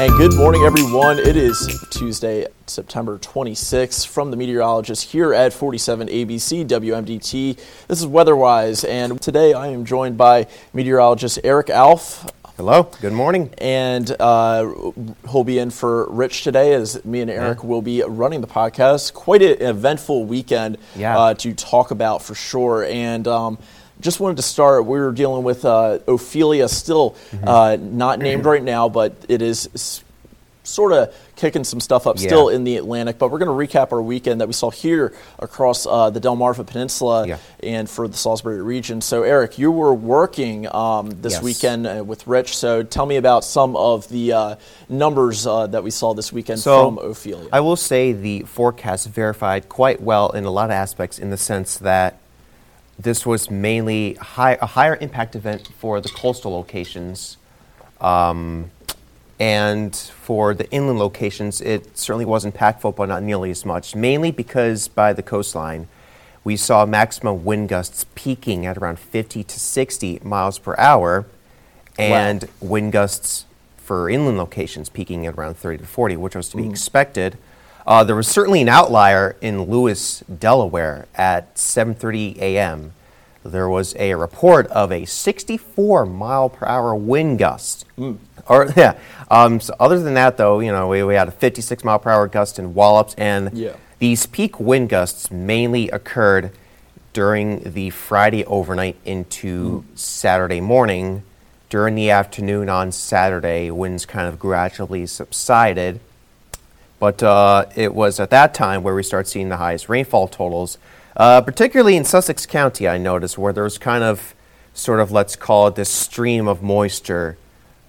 And good morning, everyone. It is Tuesday, September 26th, from the meteorologist here at 47 ABC WMDT. This is Weatherwise, and today I am joined by meteorologist Erich Ahlf. Hello, good morning. And uh, he'll be in for Rich today as me and Erich Yeah. will be running the podcast. Quite an eventful weekend Yeah. uh, to talk about for sure. And um, just wanted to start, we were dealing with uh, Ophelia, still Mm-hmm. uh, not named right now, but it is s- sort of kicking some stuff up Yeah. still in the Atlantic. But we're going to recap our weekend that we saw here across uh, the Delmarva Peninsula Yeah. and for the Salisbury region. So, Erich, you were working um, this Yes. weekend uh, with Rich. So, tell me about some of the uh, numbers uh, that we saw this weekend So, from Ophelia. I will say the forecast verified quite well in a lot of aspects in the sense that this was mainly high, a higher impact event for the coastal locations. Um, and for the inland locations, it certainly was impactful, but not nearly as much, mainly because by the coastline, we saw maximum wind gusts peaking at around 50 to 60 miles per hour, and wind gusts for inland locations peaking at around 30 to 40, which was to be expected. Uh, there was certainly an outlier in Lewes, Delaware, at 7:30 a.m. There was a report of a 64 mile per hour wind gust. Or yeah. Um, so other than that, though, you know, we, we had a 56 mile per hour gust in Wallops, and Yeah. these peak wind gusts mainly occurred during the Friday overnight into Saturday morning. During the afternoon on Saturday, winds kind of gradually subsided. But uh, it was at that time where we start seeing the highest rainfall totals, uh, particularly in Sussex County, I noticed, where there was kind of, sort of, let's call it this stream of moisture,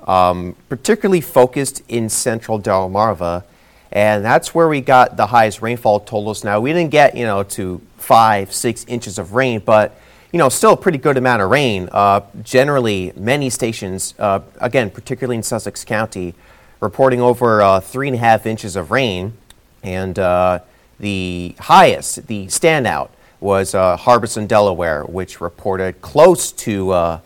um, particularly focused in central Delmarva. And that's where we got the highest rainfall totals. Now, we didn't get, you know, to five, six inches of rain, but, you know, still a pretty good amount of rain. Uh, generally, many stations, uh, again, particularly in Sussex County, reporting over uh, three and a half inches of rain. And uh, the highest, the standout, was uh, Harbeson, Delaware, which reported close to uh,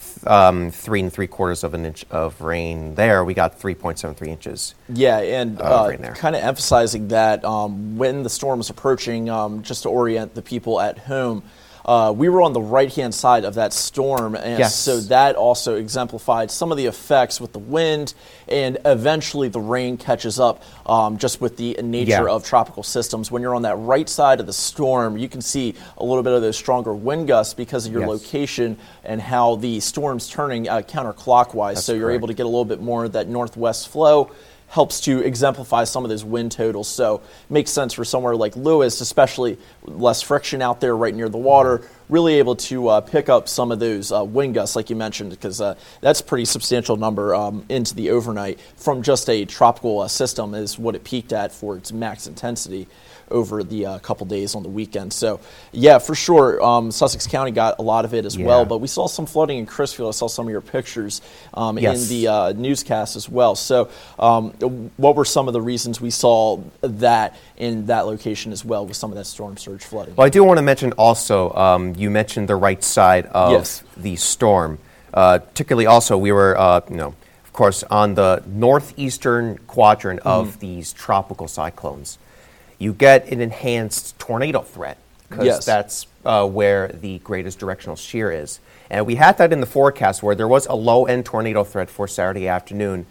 th- um, three and three quarters of an inch of rain there. We got 3.73 inches. Yeah, and Uh, kind of emphasizing that um, when the storm was approaching, um, just to orient the people at home, uh, we were on the right hand side of that storm, and Yes. so that also exemplified some of the effects with the wind, and eventually the rain catches up um, just with the nature Yeah. of tropical systems. When you're on that right side of the storm, you can see a little bit of those stronger wind gusts because of your Yes. location and how the storm's turning uh, counterclockwise. That's so you're correct. able to get a little bit more of that northwest flow helps to exemplify some of those wind totals. So makes sense for somewhere like Lewes, especially less friction out there right near the water, really able to uh, pick up some of those uh, wind gusts, like you mentioned, because uh, that's a pretty substantial number um, into the overnight from just a tropical uh, system is what it peaked at for its max intensity over the uh, couple days on the weekend. So, yeah, for sure, um, Sussex County got a lot of it as well. But we saw some flooding in Crisfield. I saw some of your pictures um, in the uh, newscast as well. So, um, what were some of the reasons we saw that in that location as well with some of that storm surge flooding? Well, I do want to mention also, um, you mentioned the right side of Yes. the storm. Uh, particularly, also, we were, uh, you know, of course, on the northeastern quadrant of Mm-hmm. these tropical cyclones. You get an enhanced tornado threat because Yes. that's uh, where the greatest directional shear is. And we had that in the forecast where there was a low end tornado threat for Saturday afternoon.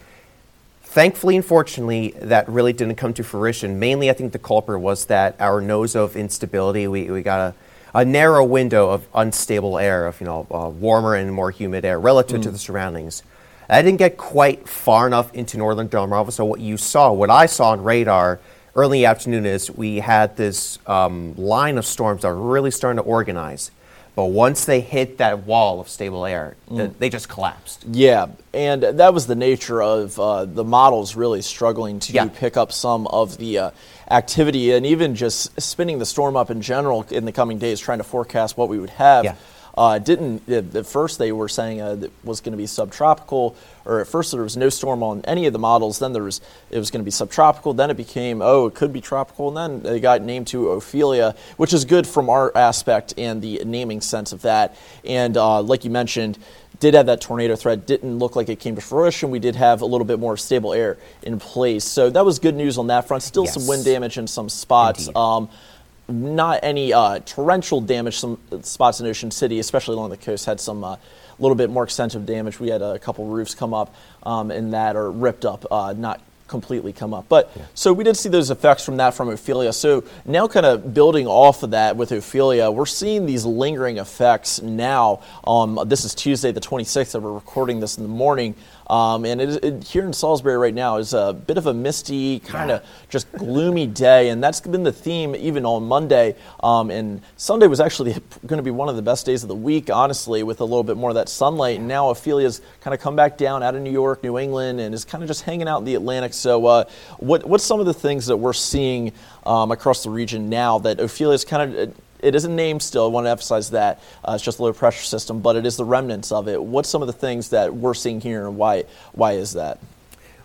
Thankfully, unfortunately, that really didn't come to fruition. Mainly, I think the culprit was that our nose of instability, we, we got a, a narrow window of unstable air, of you know, uh, warmer and more humid air relative to the surroundings. I didn't get quite far enough into northern Delmarva, so what you saw, what I saw on radar early afternoon is we had this um, line of storms that were really starting to organize. But once they hit that wall of stable air, th- they just collapsed. Yeah, and that was the nature of uh, the models really struggling to Yeah. pick up some of the uh, activity and even just spinning the storm up in general in the coming days, trying to forecast what we would have. Yeah. Uh, didn't at first they were saying uh, it was going to be subtropical, or at first there was no storm on any of the models. Then there was it was going to be subtropical. Then it became oh it could be tropical, and then they got named to Ophelia, which is good from our aspect and the naming sense of that. And uh, like you mentioned, did have that tornado threat. Didn't look like it came to fruition. We did have a little bit more stable air in place, so that was good news on that front. Still some wind damage in some spots. Um, not any uh, torrential damage. Some spots in Ocean City, especially along the coast, had some a little bit more extensive damage. We had a couple roofs come up um, and that are ripped up, uh, not completely come up. But so we did see those effects from that from Ophelia. So now, kind of building off of that with Ophelia, we're seeing these lingering effects now. Um, this is Tuesday, the 26th, that we're recording this in the morning. Um, and it, it, here in Salisbury right now is a bit of a misty, kind of just gloomy day, and that's been the theme even on Monday. Um, and Sunday was actually going to be one of the best days of the week, honestly, with a little bit more of that sunlight. And now Ophelia's kind of come back down out of New York, New England, and is kind of just hanging out in the Atlantic. So, uh, what, what's some of the things that we're seeing um, across the region now that Ophelia's kind of it isn't name still. I want to emphasize that. Uh, it's just a low pressure system, but it is the remnants of it. What's some of the things that we're seeing here and why, why is that?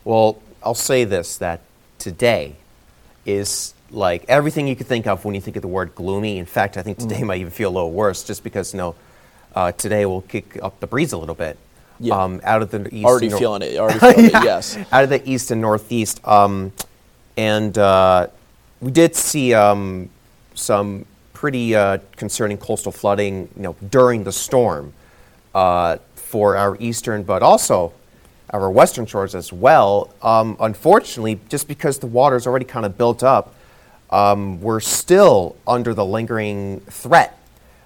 Well, I'll say this that today is like everything you could think of when you think of the word gloomy. In fact, I think today Mm-hmm. might even feel a little worse just because, you know, uh, today will kick up the breeze a little bit. Yeah. Um, out of the east. Already nor- feeling it. Already feeling Yeah. it, yes. Out of the east and northeast. Um, and uh, we did see um, some pretty uh, concerning coastal flooding, you know, during the storm uh, for our eastern, but also our western shores as well. Um, unfortunately, just because the water is already kind of built up, um, we're still under the lingering threat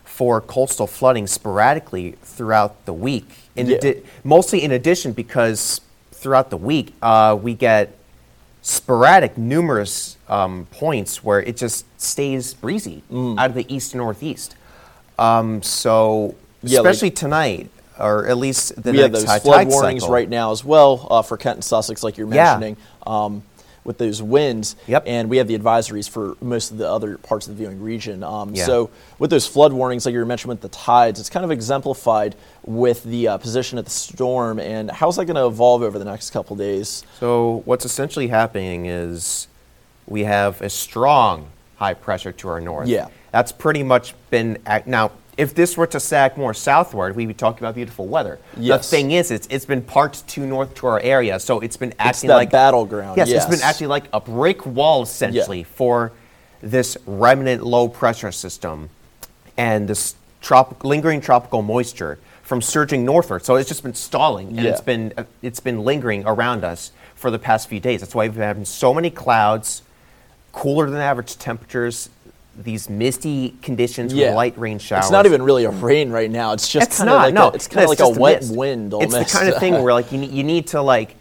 for coastal flooding sporadically throughout the week. In Yeah. addi- mostly in addition, because throughout the week uh, we get sporadic, numerous um, points where it just stays breezy Mm. out of the east and northeast. Um, so, Yeah, like- especially tonight, or at least the we have those high flood tide warnings cycle. right now as well uh, for Kent and Sussex, like you're Yeah. mentioning, um, with those winds. Yep. And we have the advisories for most of the other parts of the viewing region. Um, Yeah. So with those flood warnings, like you were mentioning with the tides, it's kind of exemplified with the uh, position of the storm. And how's that going to evolve over the next couple days? So, what's essentially happening is we have a strong high pressure to our north. Yeah. That's pretty much been. Act- now, if this were to sag more southward, we'd be talking about beautiful weather. Yes. The thing is, it's, it's been parked too north to our area, so it's been It's acting that like. battleground. Yes, it's been yes. acting like a brick wall essentially for this remnant low pressure system and this trop- lingering tropical moisture from surging northward. So it's just been stalling and Yeah. it's been uh, it's been lingering around us for the past few days. That's why we've been having so many clouds, cooler than average temperatures, these misty conditions with light rain showers. It's not even really a rain right now. It's just It's kind of like no, a, it's kind of like a wet mist. wind. It's the almost. kind of thing where like you need, you need to like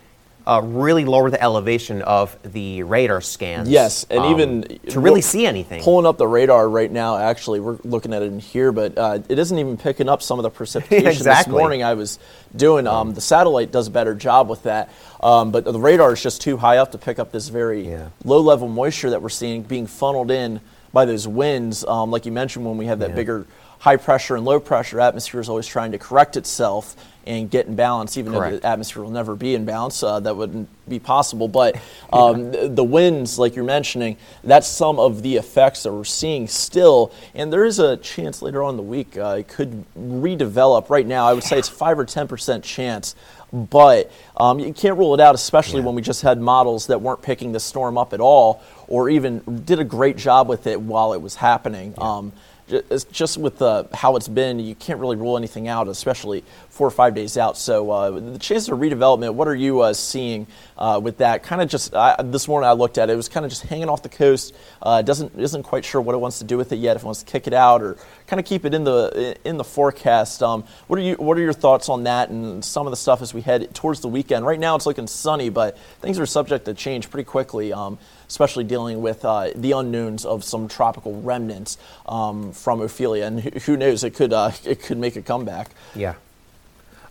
uh, really lower the elevation of the radar scans. Yes, and um, even to really see anything. Pulling up the radar right now, actually, we're looking at it in here, but uh, it isn't even picking up some of the precipitation Exactly. this morning. I was doing. Um, the satellite does a better job with that, um, but the radar is just too high up to pick up this very Yeah. low level moisture that we're seeing being funneled in by those winds. Um, like you mentioned, when we have that Yeah. bigger high pressure and low pressure atmosphere is always trying to correct itself and get in balance, even though the atmosphere will never be in balance. Uh, that wouldn't be possible. But um, th- the winds, like you're mentioning, that's some of the effects that we're seeing still. And there is a chance later on in the week uh, it could redevelop. Right now, I would say it's five or ten percent chance. But um, you can't rule it out, especially Yeah. when we just had models that weren't picking the storm up at all, or even did a great job with it while it was happening. Um, ju- it's just with uh, how it's been, you can't really rule anything out, especially four or five days out. So uh, the chances of redevelopment, what are you uh, seeing uh, with that? Kind of just I, this morning I looked at it, it was kind of just hanging off the coast. Uh, doesn't isn't quite sure what it wants to do with it yet. If it wants to kick it out or kind of keep it in the in the forecast. Um, what are you What are your thoughts on that and some of the stuff as we head towards the weekend? Right now it's looking sunny, but things are subject to change pretty quickly. Um, especially dealing with uh, the unknowns of some tropical remnants um, from Ophelia, and who, who knows, it could uh, it could make a comeback. Yeah.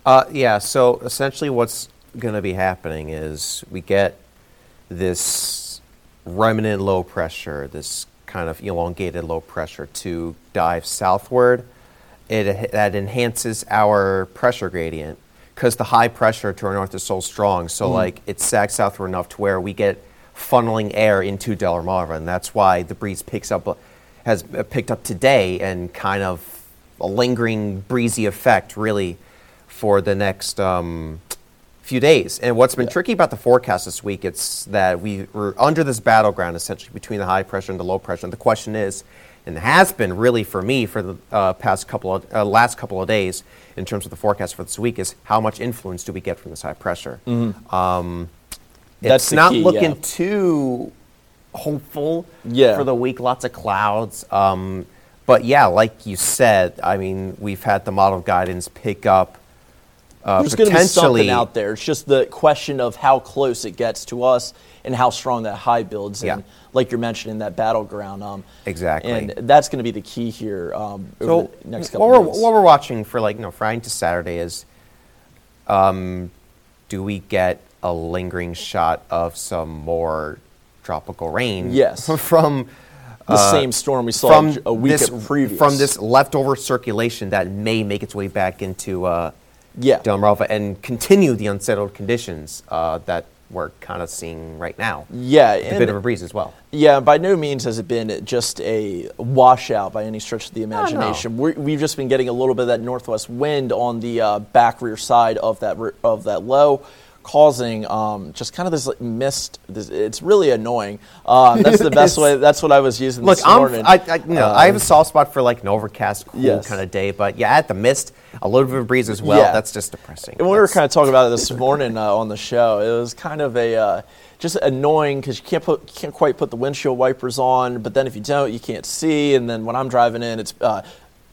Uh, yeah, so essentially what's going to be happening is we get this remnant low pressure, this kind of elongated low pressure to dive southward. It, that enhances our pressure gradient because the high pressure to our north is so strong. So, like, it sags southward enough to where we get funneling air into Delmarva, and that's why the breeze picks up, has picked up today, and kind of a lingering breezy effect really for the next um, few days. And what's been Yeah. tricky about the forecast this week, it's that we were under this battleground essentially between the high pressure and the low pressure. And the question is, and has been really for me for the uh, past couple of uh, last couple of days in terms of the forecast for this week is how much influence do we get from this high pressure? Um, Mm-hmm. That's it's not key, looking yeah. too hopeful Yeah. for the week. Lots of clouds. Um, but yeah, like you said, I mean, we've had the model guidance pick up uh, There's going to be something out there. It's just the question of how close it gets to us and how strong that high builds. Yeah. And like you're mentioning, that battleground. Um, Exactly. And that's going to be the key here um, over So the next couple what of we're, what we're watching for like you know Friday to Saturday is, um, do we get a lingering shot of some more tropical rain? Yes. from the uh, same storm we saw from a week this, from this leftover circulation that may make its way back into uh, Yeah. Delmarva and continue the unsettled conditions uh, that we're kind of seeing right now. Yeah, a bit of a breeze as well. Yeah, by no means has it been just a washout by any stretch of the no. imagination. We're, we've just been getting a little bit of that northwest wind on the uh, back rear side of that of that low, causing um, just kind of this like, mist. This, it's really annoying. Um, that's the best way. That's what I was using Look, this I'm, morning. I, I, you know, I have a Um, soft spot for like an overcast, cool Yes. kind of day, but yeah, at the mist, a little bit of breeze as well. Yeah. That's just depressing. And we were kind of talking about it this morning uh, on the show. It was kind of a uh, just annoying because you can't put can't quite put the windshield wipers on, but then if you don't, you can't see. And then when I'm driving in, it's uh,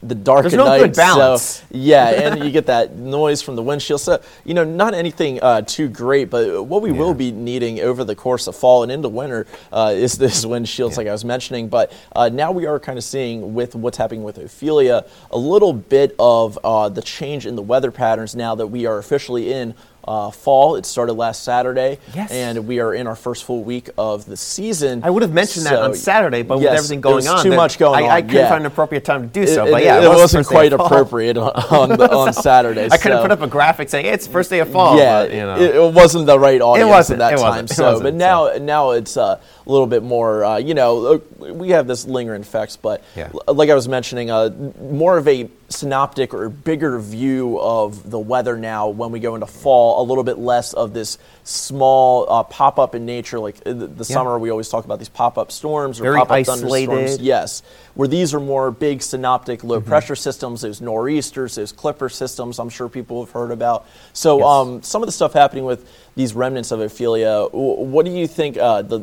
the dark There's at no night. good balance. So, yeah, and you get that noise from the windshield. So you know, not anything uh, too great, but what we will be needing over the course of fall and into winter uh, is this windshields, Yeah. like I was mentioning. But uh, now we are kind of seeing with what's happening with Ophelia a little bit of uh, the change in the weather patterns now that we are officially in. Uh, fall. It started last Saturday, Yes. and we are in our first full week of the season. I would have mentioned that on Saturday, but yes, with everything going was on, too much going I, on. I couldn't yeah. find an appropriate time to do so. it- but yeah, it, it, was wasn't day quite appropriate on the, on Saturday. I couldn't so- put up a graphic saying it's first day of fall. yeah, but, you know. it, it wasn't the right audience wasn't, at that it time. wasn't, So, but wasn't, now so. now it's uh, a little bit more. Uh, you know, uh, we have this lingering effects, but Yeah. like I was mentioning, uh, more of a synoptic or bigger view of the weather now when we go into fall. A little bit less of this small uh, pop up in nature, like uh, the, the Yeah. summer. We always talk about these pop up storms or pop up thunderstorms. Yes, where these are more big synoptic Mm-hmm. low pressure systems, those nor'easters, those clipper systems. I'm sure people have heard about. So Yes. um, some of the stuff happening with these remnants of Ophelia. What do you think uh, the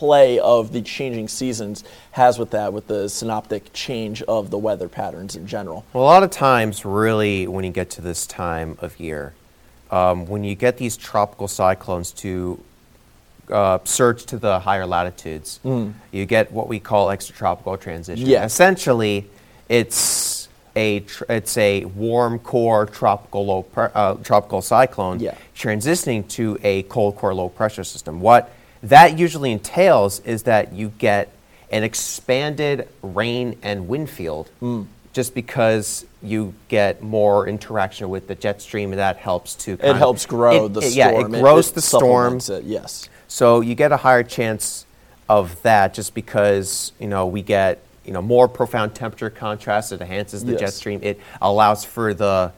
play of the changing seasons has with that, with the synoptic change of the weather patterns in general? Well, a lot of times, really, when you get to this time of year, um, when you get these tropical cyclones to uh, surge to the higher latitudes, you get what we call extratropical transition. Yeah. Essentially, it's a tr- it's a warm core tropical low pre- uh, tropical cyclone Yeah. transitioning to a cold core low pressure system. What that usually entails is that you get an expanded rain and wind field just because you get more interaction with the jet stream and that helps to It of- helps grow it- the it- storm. Yeah, it grows the storm. It, yes. So you get a higher chance of that just because you know we get you know more profound temperature contrast. It enhances the jet stream. It allows for the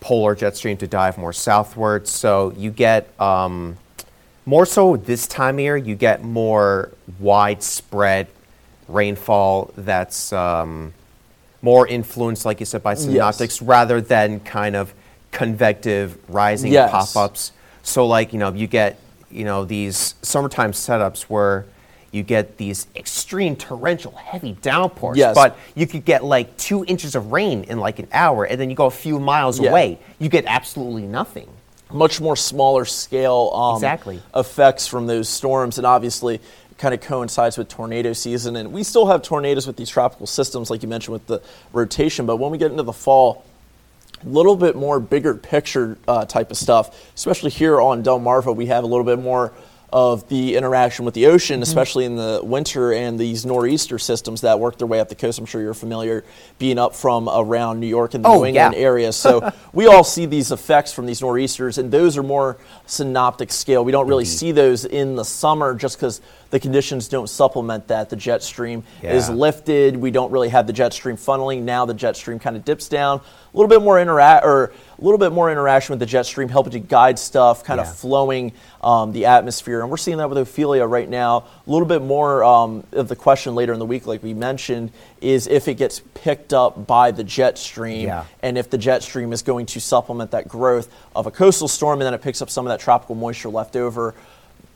polar jet stream to dive more southwards. So you get um, more so this time of year. You get more widespread rainfall that's um, more influenced, like you said, by synoptics rather than kind of convective rising Yes. pop-ups. So like you know you get you know these summertime setups where you get these extreme torrential heavy downpours, Yes. but you could get like two inches of rain in like an hour, and then you go a few miles Yeah. away, you get absolutely nothing. Much more smaller scale um, Exactly. effects from those storms, and obviously kind of coincides with tornado season. And we still have tornadoes with these tropical systems, like you mentioned with the rotation. But when we get into the fall, a little bit more bigger picture uh, type of stuff, especially here on Delmarva, we have a little bit more of the interaction with the ocean, mm-hmm. especially in the winter, and these nor'easter systems that work their way up the coast. I'm sure you're familiar being up from around New York and the Oh, New England yeah. area. So we all see these effects from these nor'easters, and those are more synoptic scale. We don't really mm-hmm. see those in the summer just because the conditions don't supplement that. The jet stream is lifted. We don't really have the jet stream funneling. Now the jet stream kind of dips down. A little bit more interact or a little bit more interaction with the jet stream, helping to guide stuff, kind Yeah. of flowing um, the atmosphere. And we're seeing that with Ophelia right now. A little bit more um, of the question later in the week, like we mentioned, is if it gets picked up by the jet stream Yeah. and if the jet stream is going to supplement that growth of a coastal storm and then it picks up some of that tropical moisture left over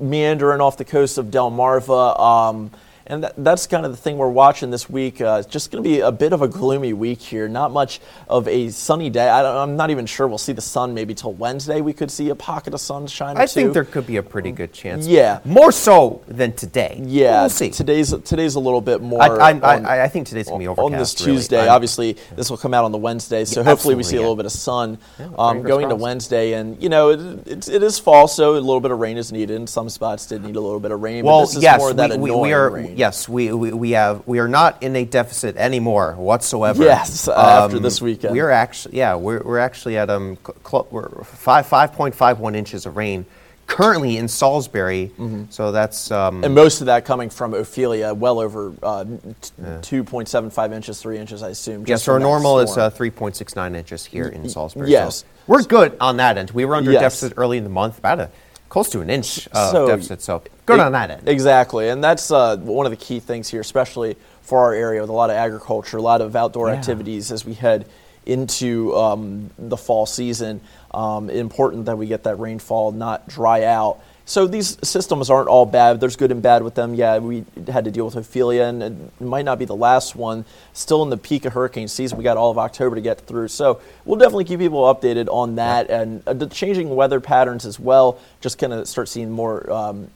meandering off the coast of Delmarva. Um, and that, that's kind of the thing we're watching this week. Uh, it's just going to be a bit of a gloomy week here. Not much of a sunny day. I don't, I'm not even sure we'll see the sun maybe till Wednesday. We could see a pocket of sunshine. I think there could be a pretty good chance. Yeah. More so than today. Yeah, We'll see. today's today's a little bit more. I, I, on- I, I think today's going to be overcast. on this really. Tuesday. I'm- Obviously, this will come out on the Wednesday, so Yeah, hopefully we see absolutely, a little bit of sun Yeah, um, going to. Wednesday. And you know, it, it's, it is fall, so a little bit of rain is needed. In some spots, did need a little bit of rain. Well, but this is yes, more that we, we, we are. rain. Yes, we, we, we have. We are not in a deficit anymore whatsoever. Yes, uh, after this weekend. we are actually. Yeah, we're, we're actually at um, cl- we're five five point five one inches of rain currently in Salisbury. Mm-hmm. So that's um, And most of that coming from Ophelia, well over uh, t- 2.75 inches, 3 inches, I assume. Yes, our normal is uh, 3.69 inches here in Salisbury. yes. So we're good on that end. We were under Yes. deficit early in the month, about a close to an inch of So- deficit. So good E- on that end. Exactly, and that's uh, one of the key things here, especially for our area with a lot of agriculture, a lot of outdoor Yeah. activities as we head into um, the fall season. Um, important that we get that rainfall not dry out. So these systems aren't all bad. There's good and bad with them. Yeah, we had to deal with Ophelia, and it might not be the last one. Still in the peak of hurricane season, we got all of October to get through. So we'll definitely keep people updated on that and uh, the changing weather patterns as well. Just kind of start seeing more um,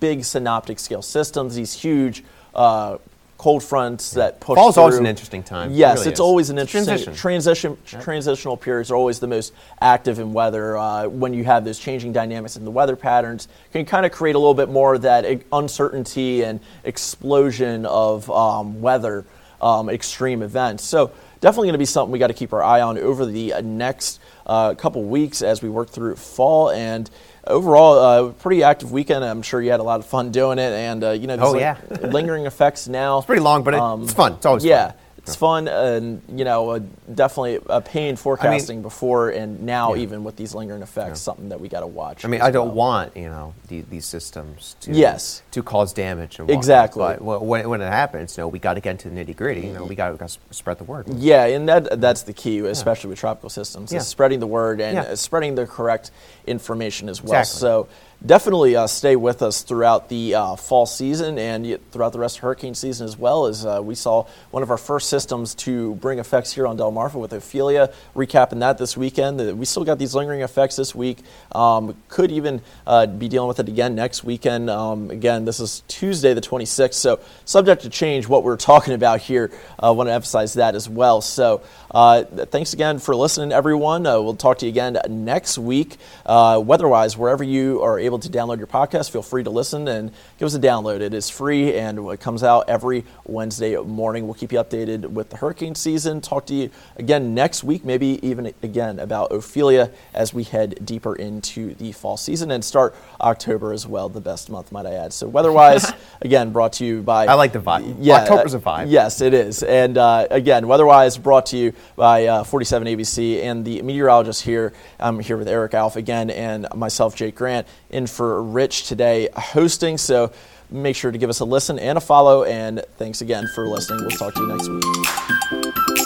big synoptic scale systems, these huge uh, cold fronts that push Fall's always through. an interesting time. It Yes, really it's is. always an interesting transition. transition. Transitional periods are always the most active in weather. Uh, when you have those changing dynamics in the weather patterns, can kind of create a little bit more of that uncertainty and explosion of um, weather, um, extreme events. So definitely going to be something we got to keep our eye on over the uh, next uh, couple weeks as we work through fall and. Overall, uh, pretty active weekend. I'm sure you had a lot of fun doing it, and uh, you know, Oh, yeah. lingering effects now. It's pretty long, but it- it's fun. It's always yeah, fun. It's fun, and you know, uh, definitely a pain forecasting before and now, Yeah. even with these lingering effects, something that we got to watch. I mean, I don't well. want you know the, these systems to Yes. to cause damage and whatnot, Exactly. But when, when it happens, you know, we got to get into the nitty gritty. You know, we got to spread the word. Yeah, and that that's the key, especially with tropical systems, Yeah. is spreading the word and Yeah. spreading the correct information as well. Exactly. So definitely uh, stay with us throughout the uh, fall season and throughout the rest of hurricane season as well. As uh, we saw one of our first systems to bring effects here on Delmarva with Ophelia, recapping that this weekend. Uh, We still got these lingering effects this week. Um, could even uh, be dealing with it again next weekend. Um, again, this is Tuesday the 26th, so subject to change what we're talking about here. I want to emphasize that as well. So uh, thanks again for listening, everyone. Uh, we'll talk to you again next week. Uh, weather-wise, wherever you are able to download your podcast, feel free to listen and give us a download. It is free and it comes out every Wednesday morning. We'll keep you updated with the hurricane season. Talk to you again next week, maybe even again about Ophelia as we head deeper into the fall season and start October as well, the best month, might I add. So weather-wise, again, brought to you by... I like the vibe. Yeah, October's a vibe. Yes, it is. And uh, again, weather-wise, brought to you by uh, 47 ABC and the meteorologist here. I'm here with Erich Ahlf again, and myself, Jake Grant, in for Rich today hosting. So make sure to give us a listen and a follow. And thanks again for listening. We'll talk to you next week.